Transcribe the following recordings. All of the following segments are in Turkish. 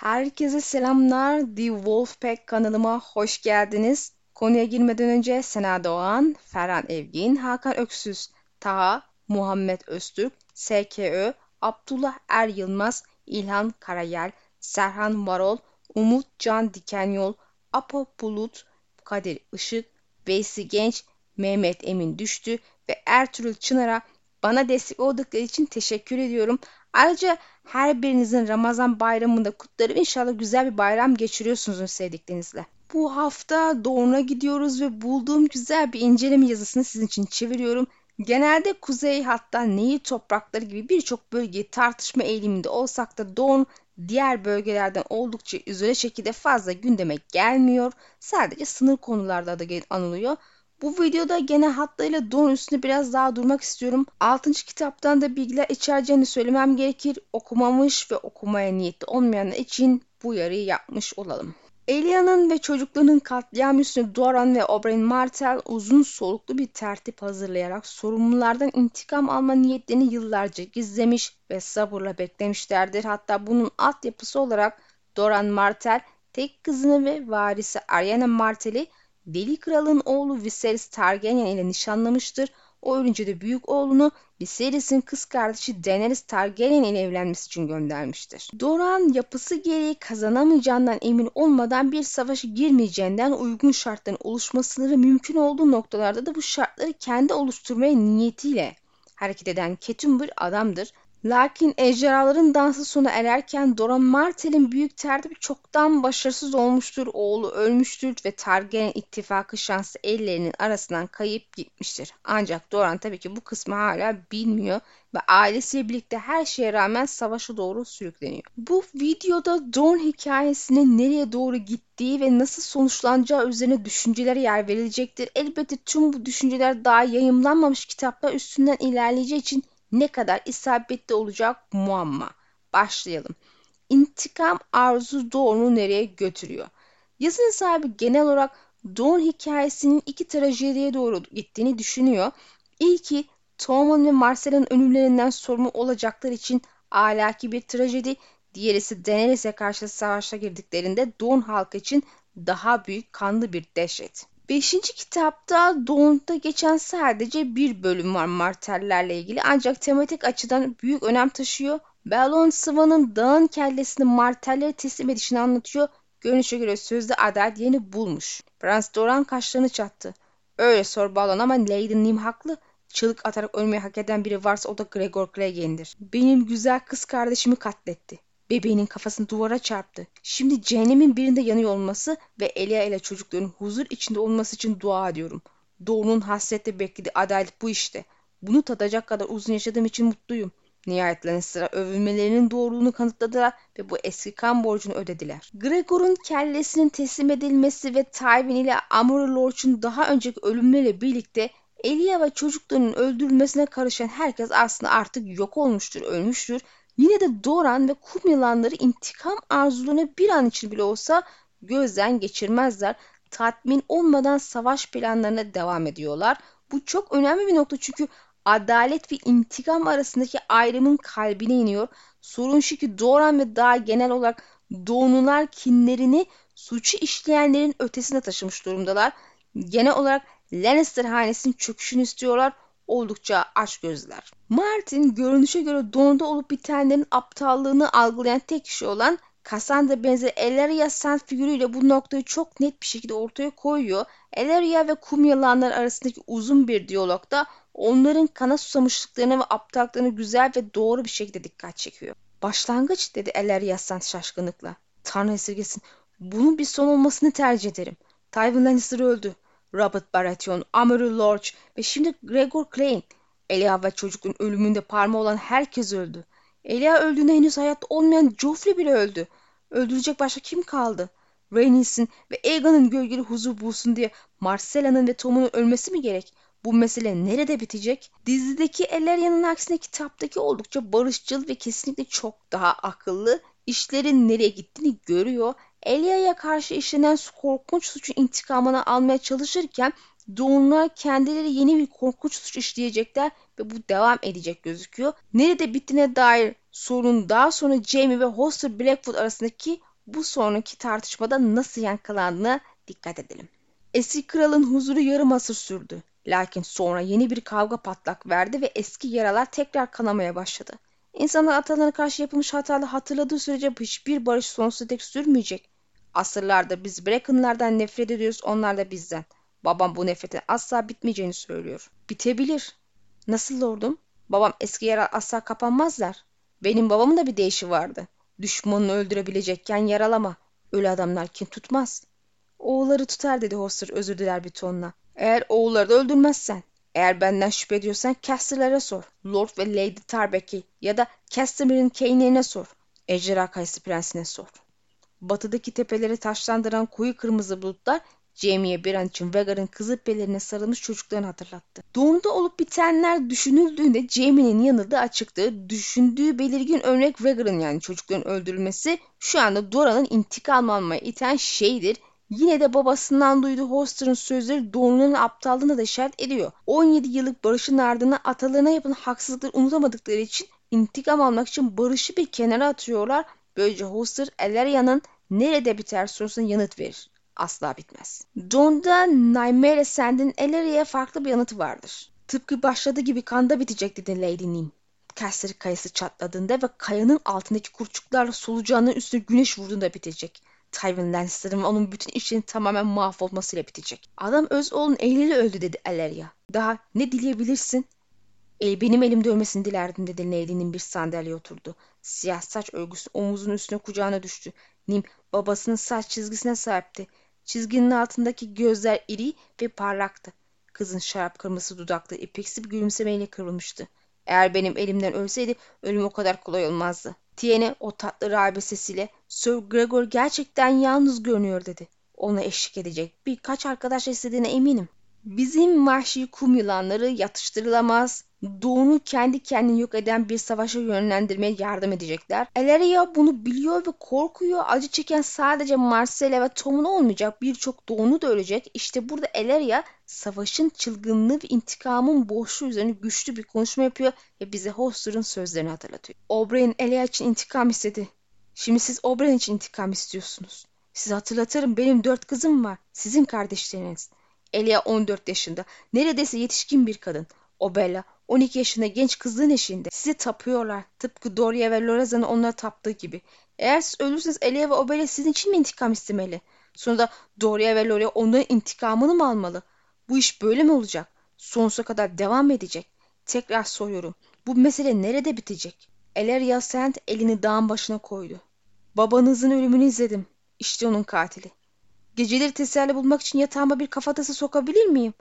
Herkese selamlar. The Wolfpack kanalıma hoş geldiniz. Konuya girmeden önce Sena Doğan, Ferhan Evgin, Hakan Öksüz, Taha, Muhammed Öztürk, SKÖ, Abdullah Er Yılmaz, İlhan Karayel, Serhan Varol, Umut Can Dikenyol, Apo Bulut, Kadir Işık, Veysi Genç, Mehmet Emin Düştü ve Ertuğrul Çınar'a bana destek oldukları için teşekkür ediyorum. Ayrıca her birinizin Ramazan bayramında kutlarım. İnşallah güzel bir bayram geçiriyorsunuz sevdiklerinizle. Bu hafta Doğu'na gidiyoruz ve bulduğum güzel bir inceleme yazısını sizin için çeviriyorum. Genelde kuzey hatta Nehir toprakları gibi birçok bölgeyi tartışma eğiliminde olsak da Doğu'nun diğer bölgelerden oldukça izole şekilde fazla gündeme gelmiyor. Sadece sınır konularda da anılıyor. Bu videoda gene hatlarıyla don üstünde biraz daha durmak istiyorum. 6. kitaptan da bilgiler içereceğini söylemem gerekir. Okumamış ve okumaya niyetli olmayanlar için bu yarıyı yapmış olalım. Elia'nın ve çocuklarının katliam üstüne Doran ve Oberyn Martell uzun soluklu bir tertip hazırlayarak sorumlulardan intikam alma niyetlerini yıllarca gizlemiş ve sabırla beklemişlerdir. Hatta bunun altyapısı olarak Doran Martell tek kızını ve varisi Ariana Martell'i Deli Kral'ın oğlu Viserys Targaryen ile nişanlamıştır. O ölünce de büyük oğlunu Viserys'in kız kardeşi Daenerys Targaryen ile evlenmesi için göndermiştir. Doran yapısı gereği kazanamayacağından emin olmadan bir savaşa girmeyeceğinden uygun şartların oluşmasını mümkün olduğu noktalarda da bu şartları kendi oluşturmaya niyetiyle hareket eden ketum bir adamdır. Lakin ejderhaların dansı sona ererken Doran Martell'in büyük tertibi çoktan başarısız olmuştur, oğlu ölmüştür ve Targaryen ittifakı şansı ellerinin arasından kayıp gitmiştir. Ancak Doran tabii ki bu kısmı hala bilmiyor ve ailesiyle birlikte her şeye rağmen savaşa doğru sürükleniyor. Bu videoda Dorn hikayesinin nereye doğru gittiği ve nasıl sonuçlanacağı üzerine düşüncelere yer verilecektir. Elbette tüm bu düşünceler daha yayımlanmamış kitaplar üstünden ilerleyeceği için ne kadar isabetli olacak muamma. Başlayalım. İntikam arzu Dawn'u nereye götürüyor? Yazının sahibi genel olarak Dawn hikayesinin iki trajediye doğru gittiğini düşünüyor. İlki Tommen ve Marcel'in ölümlerinden sorumlu olacaklar için ahlaki bir trajedi, diğeri ise Daenerys'e karşı savaşa girdiklerinde Dawn halkı için daha büyük kanlı bir dehşet. Beşinci kitapta Dawn'da geçen sadece bir bölüm var Martellerle ilgili ancak tematik açıdan büyük önem taşıyor. Balon Swan'ın dağın kellesini Martellere teslim edişini anlatıyor. Görünüşe göre sözde adalet yeni bulmuş. Prens Doran kaşlarını çattı. Öyle sor Balon ama Lady Nim haklı. Çığlık atarak ölmeyi hak eden biri varsa o da Gregor Clegane'dir. Benim güzel kız kardeşimi katletti. Bebeğinin kafasını duvara çarptı. Şimdi cehennemin birinde yanıyor olması ve Elia ile çocukların huzur içinde olması için dua ediyorum. Doğunun hasretle beklediği adalet bu işte. Bunu tadacak kadar uzun yaşadığım için mutluyum. Nihayet sıra övülmelerinin doğruluğunu kanıtladılar ve bu eski kan borcunu ödediler. Gregor'un kellesinin teslim edilmesi ve Tywin ile Amory Lorch'un daha önceki ölümleriyle birlikte Elia ve çocuklarının öldürülmesine karışan herkes aslında artık yok olmuştur, ölmüştür Yine de Doran ve kum yılanları intikam arzularını bir an için bile olsa gözden geçirmezler. Tatmin olmadan savaş planlarına devam ediyorlar. Bu çok önemli bir nokta çünkü adalet ve intikam arasındaki ayrımın kalbine iniyor. Sorun şu ki Doran ve daha genel olarak Doğunular kinlerini suçu işleyenlerin ötesine taşımış durumdalar. Genel olarak Lannister hanesinin çöküşünü istiyorlar oldukça açgözler. Martin görünüşe göre donda olup bitenlerin aptallığını algılayan tek kişi olan Cassandra benzer Elaria Sand figürüyle bu noktayı çok net bir şekilde ortaya koyuyor. Elaria ve kum yalanlar arasındaki uzun bir diyalogda onların kana susamışlıklarını ve aptallıklarını güzel ve doğru bir şekilde dikkat çekiyor. Başlangıç dedi Elaria Sand şaşkınlıkla. Tanrı esirgesin. Bunun bir son olmasını tercih ederim. Tywin Lannister öldü. Robert Baratheon, Amory Lorch ve şimdi Gregor Clegane. Elia ve çocukluğun ölümünde parmağı olan herkes öldü. Elia öldüğünde henüz hayatta olmayan Joffrey bile öldü. Öldürecek başka kim kaldı? Rhaenys'in ve Aegon'un gölgeli huzur bulsun diye Marcella'nın ve Tom'un ölmesi mi gerek? Bu mesele nerede bitecek? Dizideki Elleria'nın aksine kitaptaki oldukça barışçıl ve kesinlikle çok daha akıllı, işlerin nereye gittiğini görüyor Elia'ya karşı işlenen korkunç suçun intikamını almaya çalışırken Doğumlar kendileri yeni bir korkunç suç işleyecekler ve bu devam edecek gözüküyor. Nerede bittiğine dair sorun daha sonra Jamie ve Hoster Blackwood arasındaki bu sonraki tartışmada nasıl yankılandığına dikkat edelim. Eski kralın huzuru yarım asır sürdü. Lakin sonra yeni bir kavga patlak verdi ve eski yaralar tekrar kanamaya başladı. İnsanlar atalarına karşı yapılmış hatalı hatırladığı sürece hiçbir barış sonsuza dek sürmeyecek. Asırlardır biz Bracken'lardan nefret ediyoruz, onlar da bizden. Babam bu nefretin asla bitmeyeceğini söylüyor. Bitebilir. Nasıl lordum? Babam eski yara asla kapanmazlar. Benim babamın da bir deyişi vardı. Düşmanını öldürebilecekken yaralama. Ölü adamlar kim tutmaz. Oğulları tutar dedi Hoster özür diler bir tonla. Eğer oğulları da öldürmezsen. Eğer benden şüphe ediyorsan Caster'lara sor. Lord ve Lady Tarbeck'i ya da Caster'ın Kane'ine sor. Ejderha Kayısı Prensi'ne sor. Batıdaki tepeleri taşlandıran koyu kırmızı bulutlar Jamie'ye bir an için Vhagar'ın kızıl pelerine sarılmış çocuklarını hatırlattı. Doğumda olup bitenler düşünüldüğünde Jamie'nin yanıldığı açıktı. Düşündüğü belirgin örnek Vhagar'ın yani çocukların öldürülmesi şu anda Dora'nın intikam almaya iten şeydir. Yine de babasından duyduğu Hoster'ın sözleri Dora'nın aptallığına da işaret ediyor. 17 yıllık barışın ardına atalarına yapılan haksızlıkları unutamadıkları için intikam almak için barışı bir kenara atıyorlar. Böylece Hoster Eleria'nın nerede biter sorusuna yanıt verir asla bitmez. John'da Nightmare Sand'in Eleria'ya farklı bir yanıtı vardır. Tıpkı başladığı gibi kanda bitecek dedi Lady Nim. Caster kayası çatladığında ve kayanın altındaki kurçuklarla solucanın üstüne güneş vurduğunda bitecek. Tywin Lannister'ın ve onun bütün işlerinin tamamen mahvolmasıyla bitecek. Adam öz oğlun eliyle öldü dedi Aleria. Daha ne dileyebilirsin? El benim elimde ölmesini dilerdim dedi Lady'nin bir sandalyeye oturdu. Siyah saç örgüsü omuzunun üstüne kucağına düştü. Nim babasının saç çizgisine sahipti. Çizginin altındaki gözler iri ve parlaktı. Kızın şarap kırmızı dudaklı ipeksi bir gülümsemeyle kırılmıştı. Eğer benim elimden ölseydi ölüm o kadar kolay olmazdı. Tiene o tatlı rahibe sesiyle Sir Gregor gerçekten yalnız görünüyor dedi. Ona eşlik edecek birkaç arkadaş istediğine eminim. Bizim vahşi kum yılanları yatıştırılamaz, doğunu kendi kendini yok eden bir savaşa yönlendirmeye yardım edecekler. Elaria bunu biliyor ve korkuyor. Acı çeken sadece Marcella ve Tom'un olmayacak. Birçok doğunu da ölecek. İşte burada Elaria savaşın çılgınlığı ve intikamın boşluğu üzerine güçlü bir konuşma yapıyor ve bize Hoster'ın sözlerini hatırlatıyor. Oberyn Elia için intikam istedi. Şimdi siz Oberyn için intikam istiyorsunuz. Size hatırlatırım benim dört kızım var. Sizin kardeşleriniz. Elia 14 yaşında. Neredeyse yetişkin bir kadın. O Bella 12 yaşında genç kızın eşinde. Sizi tapıyorlar. Tıpkı Doria ve Loraza'nın onlara taptığı gibi. Eğer siz ölürseniz Elia ve Obella sizin için mi intikam istemeli? Sonra da Doria ve Loria onların intikamını mı almalı? Bu iş böyle mi olacak? Sonsuza kadar devam edecek. Tekrar soruyorum. Bu mesele nerede bitecek? Elaria Sand elini dağın başına koydu. Babanızın ölümünü izledim. İşte onun katili. Geceleri teselli bulmak için yatağıma bir kafatası sokabilir miyim?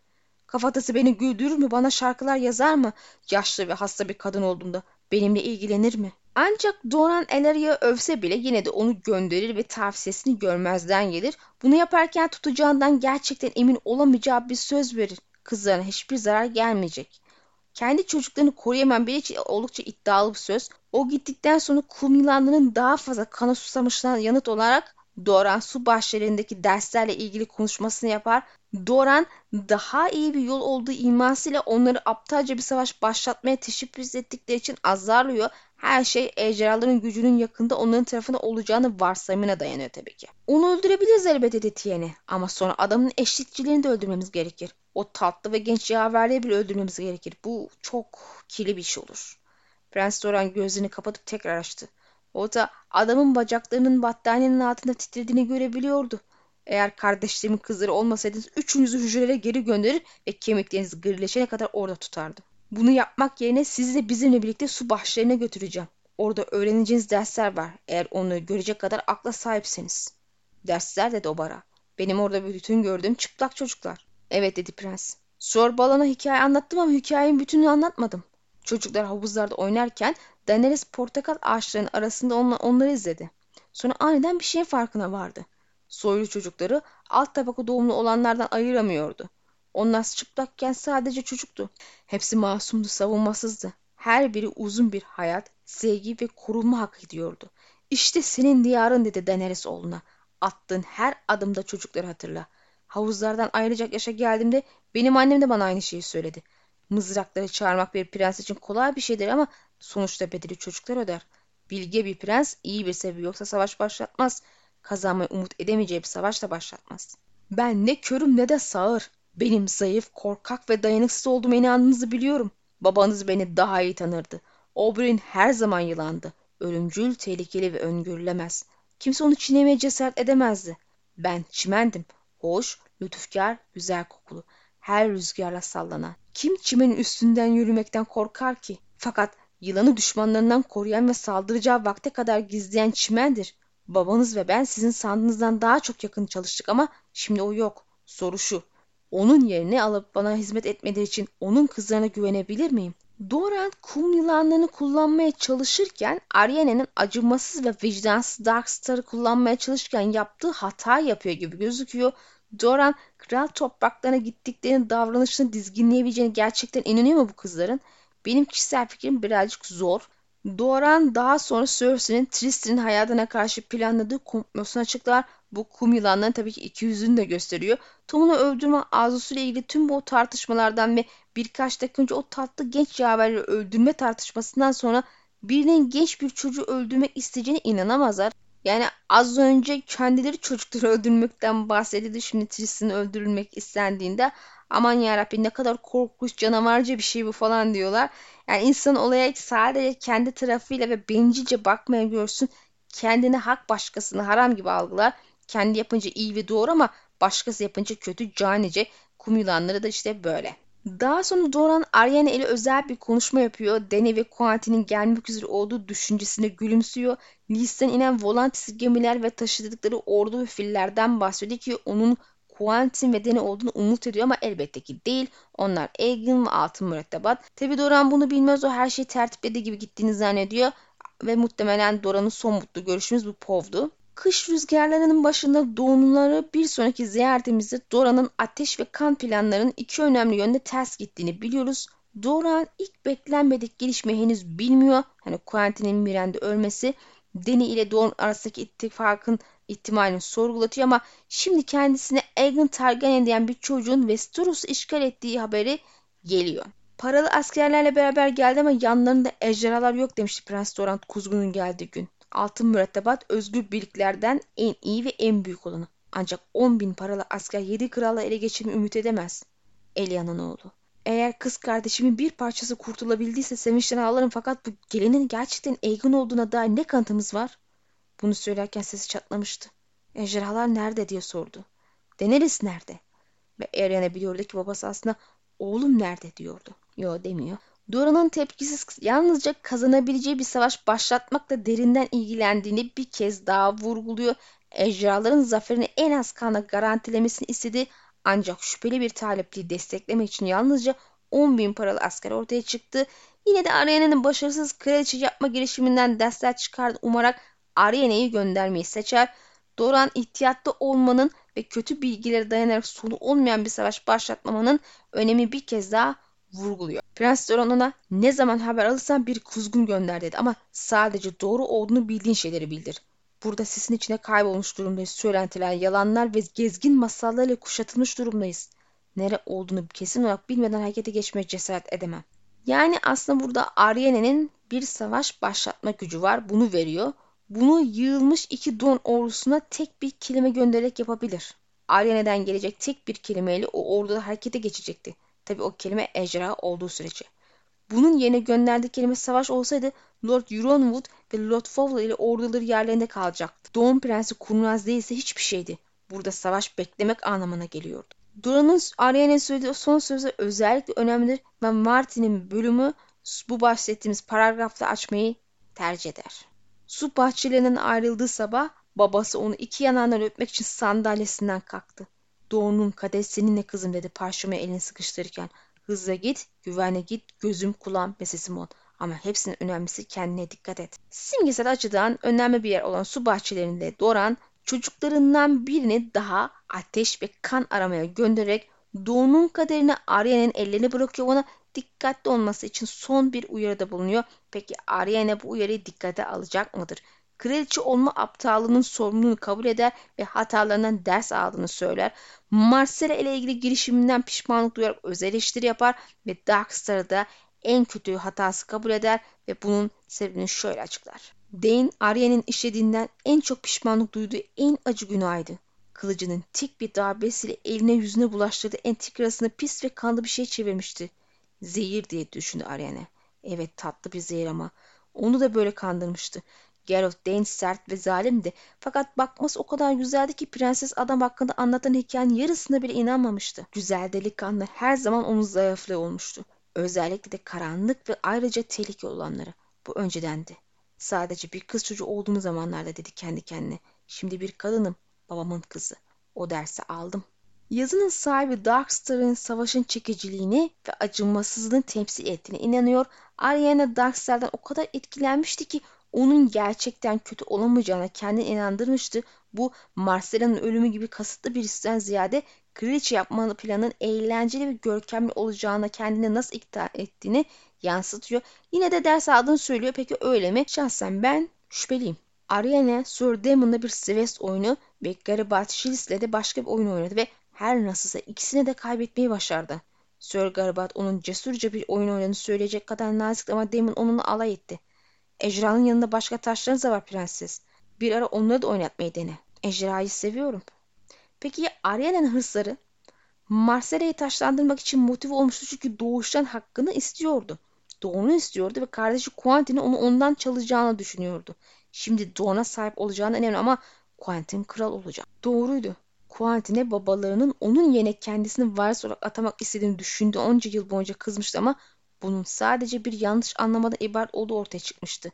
Kafatası beni güldürür mü? Bana şarkılar yazar mı? Yaşlı ve hasta bir kadın olduğunda benimle ilgilenir mi? Ancak Doran Elaria'yı övse bile yine de onu gönderir ve tavsiyesini görmezden gelir. Bunu yaparken tutacağından gerçekten emin olamayacağı bir söz verir. Kızlarına hiçbir zarar gelmeyecek. Kendi çocuklarını koruyamayan biri için oldukça iddialı bir söz. O gittikten sonra kum yılanlarının daha fazla kana susamışlarına yanıt olarak Doran su bahçelerindeki derslerle ilgili konuşmasını yapar. Doran daha iyi bir yol olduğu imasıyla onları aptalca bir savaş başlatmaya teşebbüs ettikleri için azarlıyor. Her şey ejderhaların gücünün yakında onların tarafında olacağını varsayımına dayanıyor tabii ki. Onu öldürebiliriz elbette dedi Tiene. Ama sonra adamın eşlikçilerini de öldürmemiz gerekir. O tatlı ve genç yaverliği bile öldürmemiz gerekir. Bu çok kirli bir iş olur. Prens Doran gözlerini kapatıp tekrar açtı. O da adamın bacaklarının battaniyenin altında titrediğini görebiliyordu. Eğer kardeşlerimin kızları olmasaydınız üçünüzü hücrelere geri gönderir ve kemikleriniz gırleşene kadar orada tutardım. Bunu yapmak yerine sizi de bizimle birlikte su bahçelerine götüreceğim. Orada öğreneceğiniz dersler var. Eğer onu görecek kadar akla sahipseniz. Dersler dedi Obara. Benim orada bütün gördüğüm çıplak çocuklar. Evet dedi prens. Sor balona hikaye anlattım ama hikayenin bütününü anlatmadım. Çocuklar havuzlarda oynarken Daenerys portakal ağaçlarının arasında onları izledi. Sonra aniden bir şeyin farkına vardı. Soylu çocukları alt tabaka doğumlu olanlardan ayıramıyordu. Onlar çıplakken sadece çocuktu. Hepsi masumdu, savunmasızdı. Her biri uzun bir hayat, sevgi ve korunma hak ediyordu. İşte senin diyarın dedi Daenerys oğluna. Attığın her adımda çocukları hatırla. Havuzlardan ayrılacak yaşa geldiğimde benim annem de bana aynı şeyi söyledi. Mızrakları çağırmak bir prens için kolay bir şeydir ama sonuçta bedeli çocuklar öder. Bilge bir prens iyi bir sebebi yoksa savaş başlatmaz. Kazanmayı umut edemeyeceği bir savaşla başlatmaz. Ben ne körüm ne de sağır. Benim zayıf, korkak ve dayanıksız olduğuma inandığınızı biliyorum. Babanız beni daha iyi tanırdı. Oberyn her zaman yılandı. Ölümcül, tehlikeli ve öngörülemez. Kimse onu çiğnemeye cesaret edemezdi. Ben çimendim. Hoş, lütufkar, güzel kokulu. Her rüzgarla sallanan. Kim çimenin üstünden yürümekten korkar ki? Fakat yılanı düşmanlarından koruyan ve saldıracağı vakte kadar gizleyen çimendir. Babanız ve ben sizin sandığınızdan daha çok yakın çalıştık ama şimdi o yok. Soru şu. Onun yerine alıp bana hizmet etmediği için onun kızlarına güvenebilir miyim? Doran kum yılanlarını kullanmaya çalışırken Arya'nın acımasız ve vicdansız Darkstar'ı kullanmaya çalışırken yaptığı hata yapıyor gibi gözüküyor. Doran kral topraklarına gittiklerinin davranışını dizginleyebileceğini gerçekten inanıyor mu bu kızların? Benim kişisel fikrim birazcık zor. Doran daha sonra Cersei'nin Tristan'in hayatına karşı planladığı komplosunu açıklar. Bu kum yılanlarının tabii ki iki yüzünü de gösteriyor. Tom'unu öldürme arzusuyla ilgili tüm bu tartışmalardan ve birkaç dakika önce o tatlı genç yaverleri öldürme tartışmasından sonra birinin genç bir çocuğu öldürmek isteyeceğine inanamazlar. Yani az önce kendileri çocukları öldürmekten bahsedildi. Şimdi Tristan'ın öldürülmek istendiğinde aman yarabbi ne kadar korkunç canavarca bir şey bu falan diyorlar. Yani insan olaya sadece kendi tarafıyla ve bencilce bakmaya görsün. Kendini hak başkasını haram gibi algılar. Kendi yapınca iyi ve doğru ama başkası yapınca kötü canice. Kum yılanları da işte böyle. Daha sonra Doran Ariana ile özel bir konuşma yapıyor. Dany ve Quentin'in gelmek üzere olduğu düşüncesine gülümsüyor. Listen inen Volantis gemiler ve taşıdıkları ordu ve fillerden bahsediyor ki onun Quentin ve Dany olduğunu umut ediyor ama elbette ki değil. Onlar Aegon ve altın mürettebat. Tabi Doran bunu bilmez o her şeyi tertiplediği gibi gittiğini zannediyor. Ve muhtemelen Doran'ın son mutlu görüşümüz bu Pov'du. Kış rüzgarlarının başında doğumları bir sonraki ziyaretimizde Dora'nın ateş ve kan planlarının iki önemli yönde ters gittiğini biliyoruz. Dora ilk beklenmedik gelişmeyi henüz bilmiyor. Hani Quentin'in Miranda ölmesi Deni ile Dorn arasındaki ittifakın ihtimalini sorgulatıyor ama şimdi kendisine Aegon Targaryen diyen bir çocuğun Westeros'u işgal ettiği haberi geliyor. Paralı askerlerle beraber geldi ama yanlarında ejderhalar yok demişti Prens Dorant Kuzgun'un geldiği gün. Altın mürettebat özgür birliklerden en iyi ve en büyük olanı. Ancak 10 bin paralı asker 7 kralla ele geçirmeyi ümit edemez. Elia'nın oğlu. Eğer kız kardeşimin bir parçası kurtulabildiyse sevinçten ağlarım fakat bu gelinin gerçekten Aegon olduğuna dair ne kanıtımız var? Bunu söylerken sesi çatlamıştı. Ejderhalar nerede diye sordu. Daenerys nerede? Ve Ariana biliyordu ki babası aslında oğlum nerede diyordu. Yo demiyor. Dora'nın tepkisiz yalnızca kazanabileceği bir savaş başlatmakla derinden ilgilendiğini bir kez daha vurguluyor. Ejderhaların zaferini en az kanla garantilemesini istedi ancak şüpheli bir talepliği desteklemek için yalnızca 10 bin paralı asker ortaya çıktı. Yine de Ariane'nin başarısız kraliçe yapma girişiminden dersler çıkardı umarak Ariane'yi göndermeyi seçer. Doran ihtiyatlı olmanın ve kötü bilgilere dayanarak sonu olmayan bir savaş başlatmamanın önemi bir kez daha vurguluyor. Prens Doran ona ne zaman haber alırsan bir kuzgun gönder dedi ama sadece doğru olduğunu bildiğin şeyleri bildir. Burada sisin içine kaybolmuş durumdayız. Söylentiler, yalanlar ve gezgin masallarla kuşatılmış durumdayız. Nere olduğunu kesin olarak bilmeden harekete geçmeye cesaret edemem. Yani aslında burada Aryene'nin bir savaş başlatma gücü var. Bunu veriyor. Bunu yığılmış iki don ordusuna tek bir kelime göndererek yapabilir. Aryene'den gelecek tek bir kelimeyle o orduda harekete geçecekti. Tabi o kelime ejderha olduğu sürece. Bunun yerine gönderdiği kelime savaş olsaydı Lord Euronwood ve Lord Fowler ile orduları yerlerinde kalacaktı. Doğum Prensi kurnaz değilse hiçbir şeydi. Burada savaş beklemek anlamına geliyordu. Duran'ın Arya'nın söylediği son sözü özellikle önemlidir ve Martin'in bölümü bu bahsettiğimiz paragrafta açmayı tercih eder. Su bahçelerinden ayrıldığı sabah babası onu iki yanağından öpmek için sandalyesinden kalktı. Doğunun kader seninle kızım dedi parşöme elini sıkıştırırken. Hızla git, güvenle git, gözüm kulağım ve sesim ol. Ama hepsinin önemlisi kendine dikkat et. Simgesel açıdan önemli bir yer olan su bahçelerinde Doran çocuklarından birini daha ateş ve kan aramaya göndererek Doğu'nun kaderini Arya'nın ellerine bırakıyor ona dikkatli olması için son bir uyarıda bulunuyor. Peki Arya'na bu uyarıyı dikkate alacak mıdır? Kraliçe olma aptallığının sorumluluğunu kabul eder ve hatalarından ders aldığını söyler. Marcella ile ilgili girişiminden pişmanlık duyarak öz eleştiri yapar ve Darkstar'ı da en kötü hatası kabul eder ve bunun sebebini şöyle açıklar. Dane, Arya'nın işlediğinden en çok pişmanlık duyduğu en acı günahıydı. Kılıcının tek bir darbesiyle eline yüzüne bulaştırdığı entrikrasını pis ve kanlı bir şey çevirmişti. Zehir diye düşündü Ariane. Evet tatlı bir zehir ama. Onu da böyle kandırmıştı. Geralt Dane sert ve zalimdi. Fakat bakması o kadar güzeldi ki prenses adam hakkında anlatan hikayenin yarısına bile inanmamıştı. Güzel delikanlı her zaman onun zayıflığı olmuştu. Özellikle de karanlık ve ayrıca tehlike olanları. Bu öncedendi. Sadece bir kız çocuğu olduğum zamanlarda dedi kendi kendine. Şimdi bir kadınım, babamın kızı. O dersi aldım. Yazının sahibi Darkstar'ın savaşın çekiciliğini ve acımasızlığını temsil ettiğine inanıyor. Ariana Darkstar'dan o kadar etkilenmişti ki onun gerçekten kötü olamayacağına kendini inandırmıştı. Bu Marcela'nın ölümü gibi kasıtlı bir işten ziyade kraliçe yapmalı planın eğlenceli ve görkemli olacağına kendini nasıl ikna ettiğini yansıtıyor. Yine de ders aldığını söylüyor. Peki öyle mi? Şahsen ben şüpheliyim. Ariane, Sir Damon'la bir Sivest oyunu ve Garibaldi Shields'le de başka bir oyun oynadı ve her nasılsa ikisini de kaybetmeyi başardı. Sir Garibaldi onun cesurca bir oyun oynadığını söyleyecek kadar nazik ama Damon onunla alay etti. Ejra'nın yanında başka taşlarınız da var prenses. Bir ara onları da oynatmayı dene. Ejra'yı seviyorum. Peki ya Ariane'nin hırsları? Marcela'yı taşlandırmak için motive olmuştu çünkü doğuştan hakkını istiyordu. Doğunu istiyordu ve kardeşi Quentin'in onu ondan çalacağını düşünüyordu. Şimdi Dawn'a sahip olacağına emin ama Quentin kral olacak. Doğruydu. Quentin'e babalarının onun yerine kendisini varis olarak atamak istediğini düşündüğü onca yıl boyunca kızmıştı ama bunun sadece bir yanlış anlamadan ibaret olduğu ortaya çıkmıştı.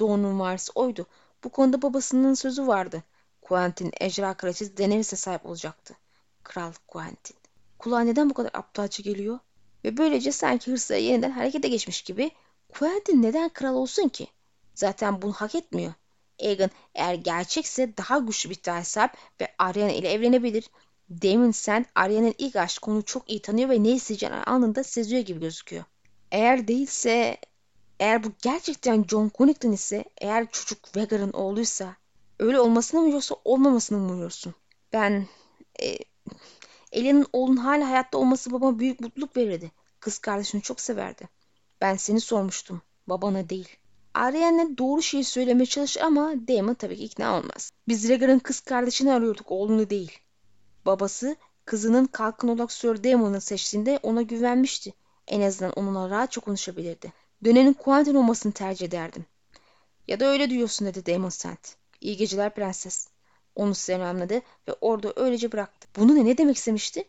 Dawn'un varisi oydu. Bu konuda babasının sözü vardı. Quentin ejra kraliçesi Daenerys'e sahip olacaktı. Kral Quentin. Kulağa neden bu kadar aptalca geliyor? Ve böylece sanki hırsları yeniden harekete geçmiş gibi Quentin neden kral olsun ki? Zaten bunu hak etmiyor. Aegon eğer gerçekse daha güçlü bir tane sahip ve Ariana ile evlenebilir. Damon sen Ariana'nın ilk aşk onu çok iyi tanıyor ve ne isteyeceğini anında seziyor gibi gözüküyor. Eğer değilse, eğer bu gerçekten John Connington ise, eğer çocuk Vegar'ın oğluysa, öyle olmasını mı yoksa olmamasını mı umuyorsun? Ben, e, Elia'nın oğlunun hala hayatta olması babama büyük mutluluk verirdi. Kız kardeşini çok severdi. Ben seni sormuştum, babana değil. Ariane doğru şeyi söylemeye çalışır ama Damon tabii ki ikna olmaz. Biz Rhaegar'ın kız kardeşini arıyorduk, oğlunu değil. Babası kızının kalkın olarak Sir Damon'u seçtiğinde ona güvenmişti. En azından onunla rahatça konuşabilirdi. Dönenin Quentin olmasını tercih ederdim. Ya da öyle diyorsun dedi Damon Sent. İyi geceler prenses. Onu selamladı ve orada öylece bıraktı. Bunu ne, ne demek istemişti?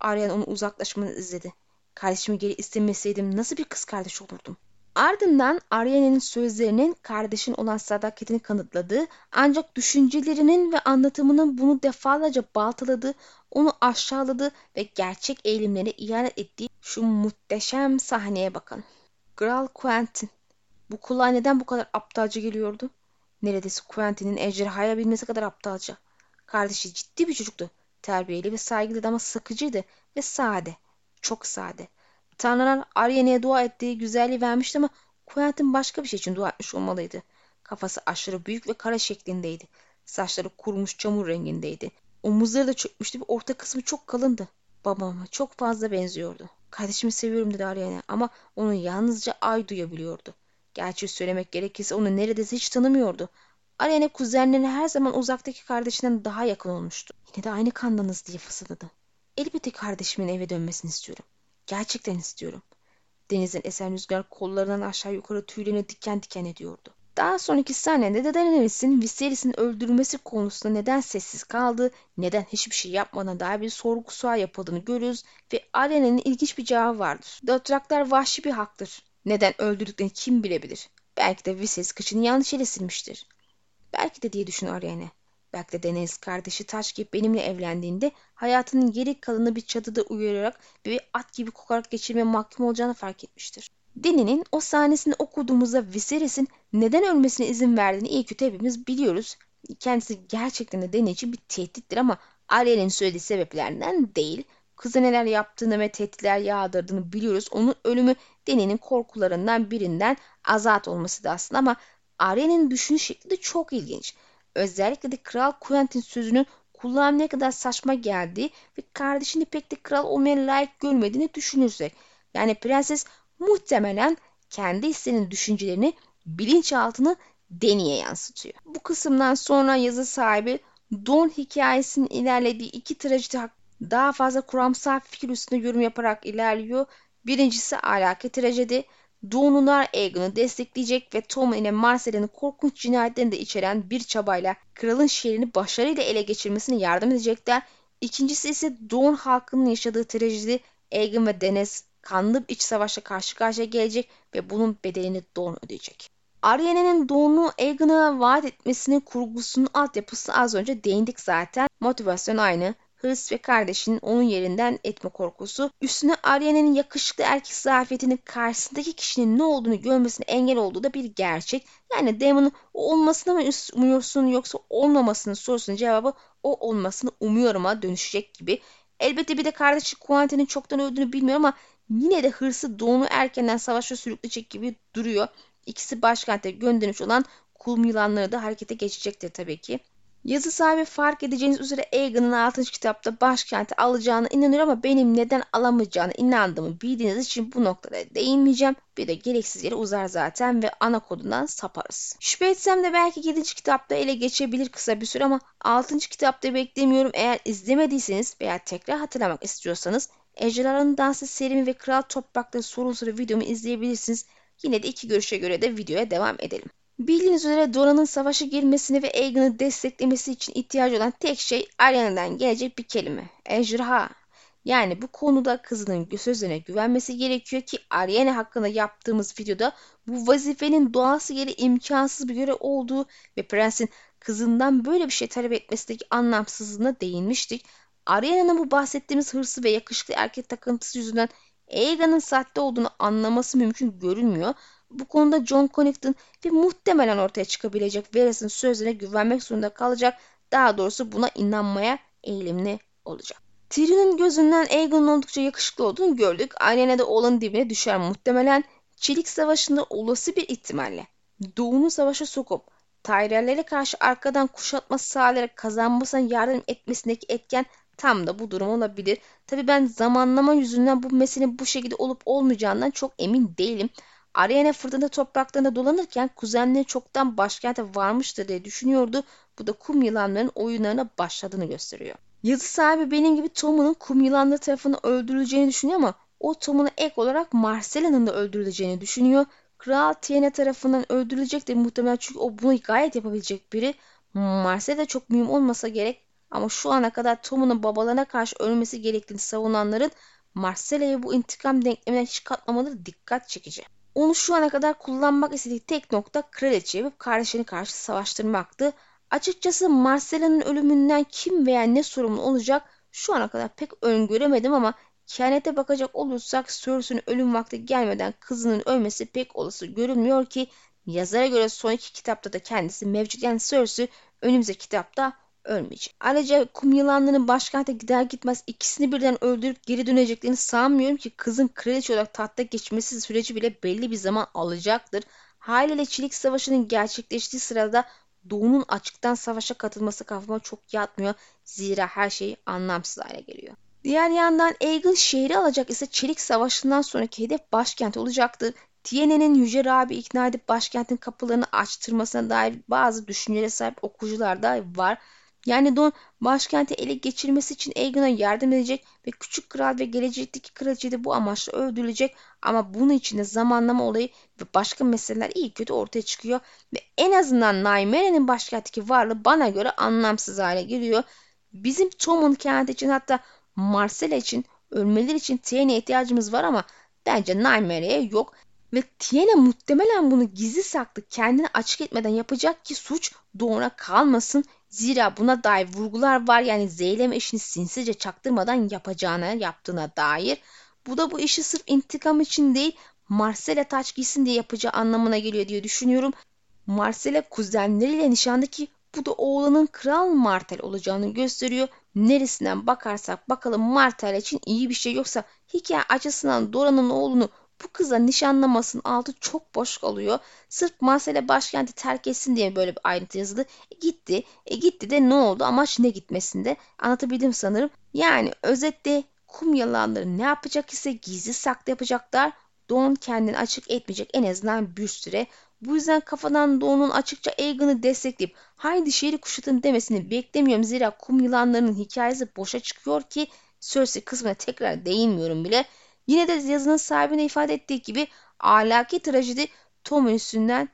Aryan onu uzaklaşmanı izledi. Kardeşimi geri istemeseydim nasıl bir kız kardeş olurdum? Ardından Arya'nın sözlerinin kardeşin olan sadakatini kanıtladığı ancak düşüncelerinin ve anlatımının bunu defalarca baltaladığı, onu aşağıladığı ve gerçek eğilimlerine ihanet ettiği şu muhteşem sahneye bakın. Kral Quentin. Bu kulağa neden bu kadar aptalca geliyordu? Neredeyse Quentin'in ejderhaya bilmesi kadar aptalca. Kardeşi ciddi bir çocuktu. Terbiyeli ve saygılıydı ama sıkıcıydı ve sade. Çok sade. Tanrılar Aryene'ye dua ettiği güzelliği vermişti ama Quentin başka bir şey için dua etmiş olmalıydı. Kafası aşırı büyük ve kara şeklindeydi. Saçları kurumuş çamur rengindeydi. Omuzları da çökmüştü ve orta kısmı çok kalındı. Babama çok fazla benziyordu. Kardeşimi seviyorum dedi Ariane ama onu yalnızca Ay duyabiliyordu. Gerçi söylemek gerekirse onu neredeyse hiç tanımıyordu. Ariane kuzenlerine her zaman uzaktaki kardeşinden daha yakın olmuştu. Yine de aynı kandanız diye fısıldadı. Elbette kardeşimin eve dönmesini istiyorum. Gerçekten istiyorum. Denizin esen rüzgar kollarından aşağı yukarı tüylerini diken diken ediyordu. Daha sonraki sahnede de Daenerys'in Viserys'in öldürülmesi konusunda neden sessiz kaldığı, neden hiçbir şey yapmadan dair bir sorgu sual yapıldığını görürüz ve Arya'nın ilginç bir cevabı vardır. Dothraklar vahşi bir haktır. Neden öldürdüklerini kim bilebilir? Belki de Viserys kıçını yanlış ele silmiştir. Belki de diye düşün Arya'ne. Belki de Deniz kardeşi Taş gibi benimle evlendiğinde hayatının geri kalanı bir çatıda uyuyarak bir at gibi kokarak geçirmeye mahkum olacağını fark etmiştir. Deni'nin o sahnesini okuduğumuzda Viserys'in neden ölmesine izin verdiğini iyi kötü hepimiz biliyoruz. Kendisi gerçekten de Deni için bir tehdittir ama Arya'nın söylediği sebeplerden değil. Kıza neler yaptığını ve tehditler yağdırdığını biliyoruz. Onun ölümü Deni'nin korkularından birinden azat olması da aslında ama Arya'nın düşünüş şekli de çok ilginç. Özellikle de Kral Quentin sözünün kulağa ne kadar saçma geldiği ve kardeşini pek de kral olmaya layık görmediğini düşünürsek. Yani prenses muhtemelen kendi hislerinin düşüncelerini bilinçaltını Deni'ye yansıtıyor. Bu kısımdan sonra yazı sahibi Don hikayesinin ilerlediği iki trajedi daha fazla kuramsal fikir üstünde yorum yaparak ilerliyor. Birincisi alaki trajedi. Don'unlar Aegon'u destekleyecek ve Tom ile Marcel'in korkunç cinayetlerini de içeren bir çabayla kralın şehrini başarıyla ele geçirmesine yardım edecekler. İkincisi ise Don halkının yaşadığı trajedi Aegon ve Daenerys kanlı iç savaşla karşı karşıya gelecek ve bunun bedelini Don ödeyecek. Ariane'nin Don'u Aegon'a vaat etmesinin kurgusunun altyapısı az önce değindik zaten. Motivasyon aynı hırs ve kardeşinin onun yerinden etme korkusu. Üstüne Ariane'nin yakışıklı erkek zafiyetinin karşısındaki kişinin ne olduğunu görmesine engel olduğu da bir gerçek. Yani Damon'un o olmasını mı umuyorsun yoksa olmamasının sorusunun cevabı o olmasını umuyorum'a dönüşecek gibi. Elbette bir de kardeşi Quentin'in çoktan öldüğünü bilmiyor ama yine de hırsı Doğunu erkenden savaşa sürükleyecek gibi duruyor. İkisi başkente göndermiş olan kum yılanları da harekete geçecektir tabii ki. Yazı sahibi fark edeceğiniz üzere Aegon'un 6. kitapta başkenti alacağına inanıyor ama benim neden alamayacağına inandığımı bildiğiniz için bu noktada değinmeyeceğim. Bir de gereksiz yere uzar zaten ve ana kodundan saparız. Şüphe etsem de belki 7. kitapta ele geçebilir kısa bir süre ama 6. kitapta beklemiyorum. Eğer izlemediyseniz veya tekrar hatırlamak istiyorsanız Ejderhaların Dansı serimi ve Kral Toprakları sorun soru videomu izleyebilirsiniz. Yine de iki görüşe göre de videoya devam edelim. Bildiğiniz üzere Dora'nın savaşa girmesini ve Aegon'u desteklemesi için ihtiyacı olan tek şey Arya'ndan gelecek bir kelime. Ejderha. Yani bu konuda kızının sözlerine güvenmesi gerekiyor ki Ariane hakkında yaptığımız videoda bu vazifenin doğası gereği imkansız bir görev olduğu ve prensin kızından böyle bir şey talep etmesindeki anlamsızlığına değinmiştik. Ariane'nin bu bahsettiğimiz hırsı ve yakışıklı erkek takıntısı yüzünden Aegon'un sahte olduğunu anlaması mümkün görünmüyor. Bu konuda John Connington ve muhtemelen ortaya çıkabilecek Varys'in sözlerine güvenmek zorunda kalacak. Daha doğrusu buna inanmaya eğilimli olacak. Tyrion'un gözünden Aegon'un oldukça yakışıklı olduğunu gördük. Aynen de oğlanın dibine düşer muhtemelen. Çelik Savaşı'nda olası bir ihtimalle Doğu'nu savaşa sokup Tyrell'lere karşı arkadan kuşatma sağlayarak kazanmasına yardım etmesindeki etken tam da bu durum olabilir. Tabi ben zamanlama yüzünden bu meselenin bu şekilde olup olmayacağından çok emin değilim. Ariana fırtına topraklarında dolanırken kuzenleri çoktan başkente varmıştır diye düşünüyordu. Bu da kum yılanlarının oyunlarına başladığını gösteriyor. Yazı sahibi benim gibi Tom'un kum yılanları tarafından öldürüleceğini düşünüyor ama o Tom'un ek olarak Marcela'nın da öldürüleceğini düşünüyor. Kral Tiene tarafından öldürülecektir muhtemelen çünkü o bunu gayet yapabilecek biri. Marcela çok mühim olmasa gerek ama şu ana kadar Tom'un babalarına karşı ölmesi gerektiğini savunanların Marcela'ya bu intikam denkleminden hiç katmamaları dikkat çekici. Onu şu ana kadar kullanmak istediği tek nokta kraliçe yapıp kardeşini karşı savaştırmaktı. Açıkçası Marcela'nın ölümünden kim veya ne sorumlu olacak şu ana kadar pek öngöremedim ama kehanete bakacak olursak Cersei'nin ölüm vakti gelmeden kızının ölmesi pek olası görünmüyor ki yazara göre son iki kitapta da kendisi mevcut. Yani Cersei önümüzdeki kitapta ölmeyecek. Ayrıca kum yılanlarının başkente gider gitmez ikisini birden öldürüp geri döneceklerini sanmıyorum ki kızın kraliçe olarak tahta geçmesi süreci bile belli bir zaman alacaktır. Haliyle Çelik Savaşı'nın gerçekleştiği sırada Doğu'nun açıktan savaşa katılması kafama çok yatmıyor. Zira her şey anlamsız hale geliyor. Diğer yandan Aegon şehri alacak ise Çelik Savaşı'ndan sonraki hedef başkent olacaktı. Tiene'nin Yüce Rab'i ikna edip başkentin kapılarını açtırmasına dair bazı düşüncelere sahip okuyucular da var. Yani Don başkenti ele geçirmesi için Aegon'a yardım edecek ve küçük kral ve gelecekteki kraliçe bu amaçla öldürülecek ama bunun için zamanlama olayı ve başka meseleler iyi kötü ortaya çıkıyor ve en azından Nymere'nin başkentteki varlığı bana göre anlamsız hale geliyor. Bizim Tom'un kenti için hatta Marcella için ölmeleri için Tienne'ye ihtiyacımız var ama bence Nymere'ye yok. Ve Tiene muhtemelen bunu gizli saklı kendini açık etmeden yapacak ki suç doğuna kalmasın Zira buna dair vurgular var yani Zeylem işini sinsice çaktırmadan yapacağına yaptığına dair. Bu da bu işi sırf intikam için değil Marcela taç giysin diye yapacağı anlamına geliyor diye düşünüyorum. Marcela kuzenleriyle nişandaki bu da oğlanın kral Martel olacağını gösteriyor. Neresinden bakarsak bakalım Martel için iyi bir şey yoksa hikaye açısından Dora'nın oğlunu bu kıza nişanlamasının altı çok boş kalıyor. Sırf Marcelle başkenti terk etsin diye böyle bir ayrıntı yazıldı. E, gitti. E, gitti de ne oldu? Amaç ne gitmesinde? Anlatabildim sanırım. Yani özette kum yalanları ne yapacak ise gizli saklı yapacaklar. Don kendini açık etmeyecek en azından bir süre. Bu yüzden kafadan Doğu'nun açıkça Aegon'u destekleyip haydi şehri kuşatın demesini beklemiyorum. Zira kum yılanlarının hikayesi boşa çıkıyor ki Cersei kısmına tekrar değinmiyorum bile. Yine de yazının sahibine ifade ettiği gibi ahlaki trajedi Tom üstünden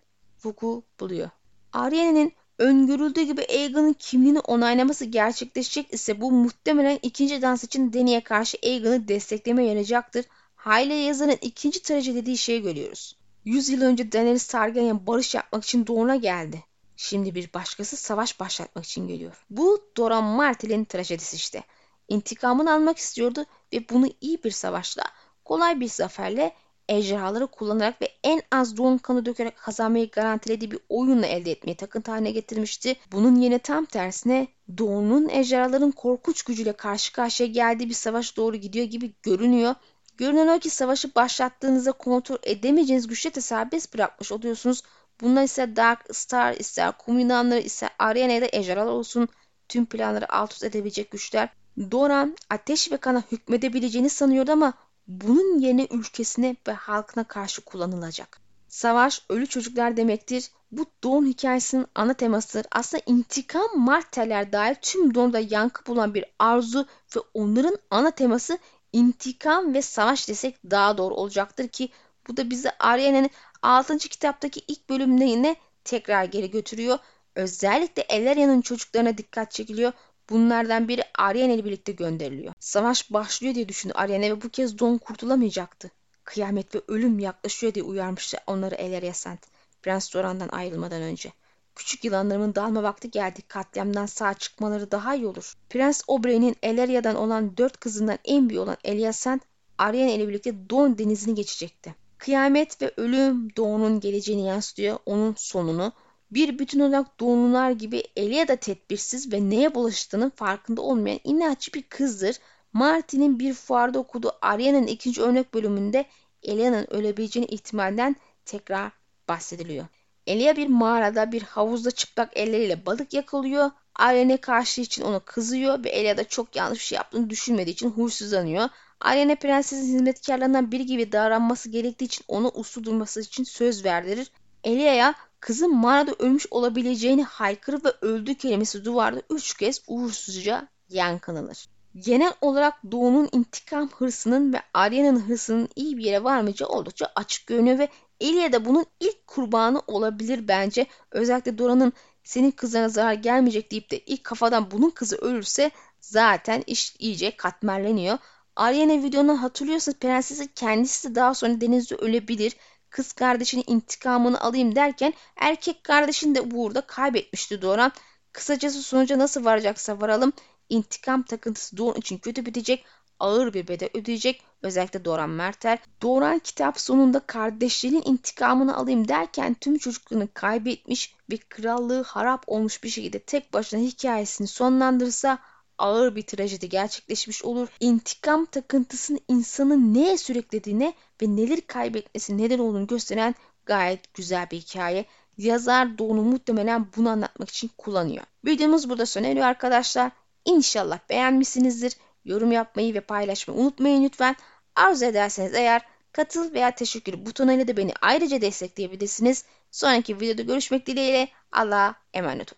vuku buluyor. Ariane'nin öngörüldüğü gibi Aegon'un kimliğini onaylaması gerçekleşecek ise bu muhtemelen ikinci dans için Dany'e karşı Aegon'u destekleme yarayacaktır. Hayle yazarın ikinci trajedi dediği şeyi görüyoruz. 100 yıl önce Daenerys Targaryen barış yapmak için Dorne'a geldi. Şimdi bir başkası savaş başlatmak için geliyor. Bu Doran Martell'in trajedisi işte. İntikamını almak istiyordu ve bunu iyi bir savaşla, kolay bir zaferle, ejderhaları kullanarak ve en az doğum kanı dökerek kazanmayı garantilediği bir oyunla elde etmeyi takıntı haline getirmişti. Bunun yine tam tersine Doğu'nun ejderhaların korkunç gücüyle karşı karşıya geldiği bir savaş doğru gidiyor gibi görünüyor. Görünen o ki savaşı başlattığınızda kontrol edemeyeceğiniz güçle de serbest bırakmış oluyorsunuz. Bunlar ise Dark Star, ister kum yunanları, ister Ariana ya da ejderhalar olsun tüm planları alt üst edebilecek güçler. Doran ateş ve kana hükmedebileceğini sanıyordu ama bunun yerine ülkesine ve halkına karşı kullanılacak. Savaş ölü çocuklar demektir. Bu doğum hikayesinin ana temasıdır. Aslında intikam marteller dair tüm doğumda yankı bulan bir arzu ve onların ana teması intikam ve savaş desek daha doğru olacaktır ki bu da bizi Arya'nın 6. kitaptaki ilk bölümüne yine tekrar geri götürüyor. Özellikle Elarya'nın çocuklarına dikkat çekiliyor. Bunlardan biri Ariane ile birlikte gönderiliyor. Savaş başlıyor diye düşündü Ariane ve bu kez Don kurtulamayacak,tı Kıyamet ve ölüm yaklaşıyor diye uyarmıştı onları Elerya Sent. Prens Doran'dan ayrılmadan önce. Küçük yılanlarımın dalma vakti geldi. Katliamdan sağ çıkmaları daha iyi olur. Prens Oberyn'in Eleria'dan olan dört kızından en büyüğü olan Eliasant, Ariane ile birlikte Don denizini geçecekti. Kıyamet ve ölüm Doğu'nun geleceğini yansıtıyor, onun sonunu. Bir bütün olarak Doğumlular gibi Elia da tedbirsiz ve neye bulaştığının farkında olmayan inatçı bir kızdır. Martin'in bir fuarda okuduğu Ariana'nın ikinci örnek bölümünde Elia'nın ölebileceğini ihtimalden tekrar bahsediliyor. Elia bir mağarada bir havuzda çıplak elleriyle balık yakalıyor. Ailene karşı için ona kızıyor ve Elia da çok yanlış bir şey yaptığını düşünmediği için huysuzlanıyor. Ailene prensesin hizmetkarlarından biri gibi davranması gerektiği için ona uslu durması için söz verdirir. Elia'ya kızın mağarada ölmüş olabileceğini haykırır ve öldü kelimesi duvarda üç kez uğursuzca yankılanır. Genel olarak Doğu'nun intikam hırsının ve Arya'nın hırsının iyi bir yere varmayacağı oldukça açık görünüyor ve Elia da bunun ilk kurbanı olabilir bence. Özellikle Dora'nın senin kızına zarar gelmeyecek deyip de ilk kafadan bunun kızı ölürse zaten iş iyice katmerleniyor. Arya'nın videonun hatırlıyorsanız prensesi kendisi de daha sonra denizde ölebilir. Kız kardeşinin intikamını alayım derken erkek kardeşini de burada kaybetmişti Doran. Kısacası sonuca nasıl varacaksa varalım. İntikam takıntısı Doğan için kötü bitecek ağır bir bedel ödeyecek. Özellikle Doran Mertel. Doran kitap sonunda kardeşlerinin intikamını alayım derken tüm çocuklarını kaybetmiş ve krallığı harap olmuş bir şekilde tek başına hikayesini sonlandırırsa ağır bir trajedi gerçekleşmiş olur. İntikam takıntısının insanın neye sürüklediğine ve neler kaybetmesi neden olduğunu gösteren gayet güzel bir hikaye. Yazar Doğu'nu muhtemelen bunu anlatmak için kullanıyor. Videomuz burada sona eriyor arkadaşlar. İnşallah beğenmişsinizdir. Yorum yapmayı ve paylaşmayı unutmayın lütfen. Arzu ederseniz eğer katıl veya teşekkür butonuyla da beni ayrıca destekleyebilirsiniz. Sonraki videoda görüşmek dileğiyle Allah'a emanet olun.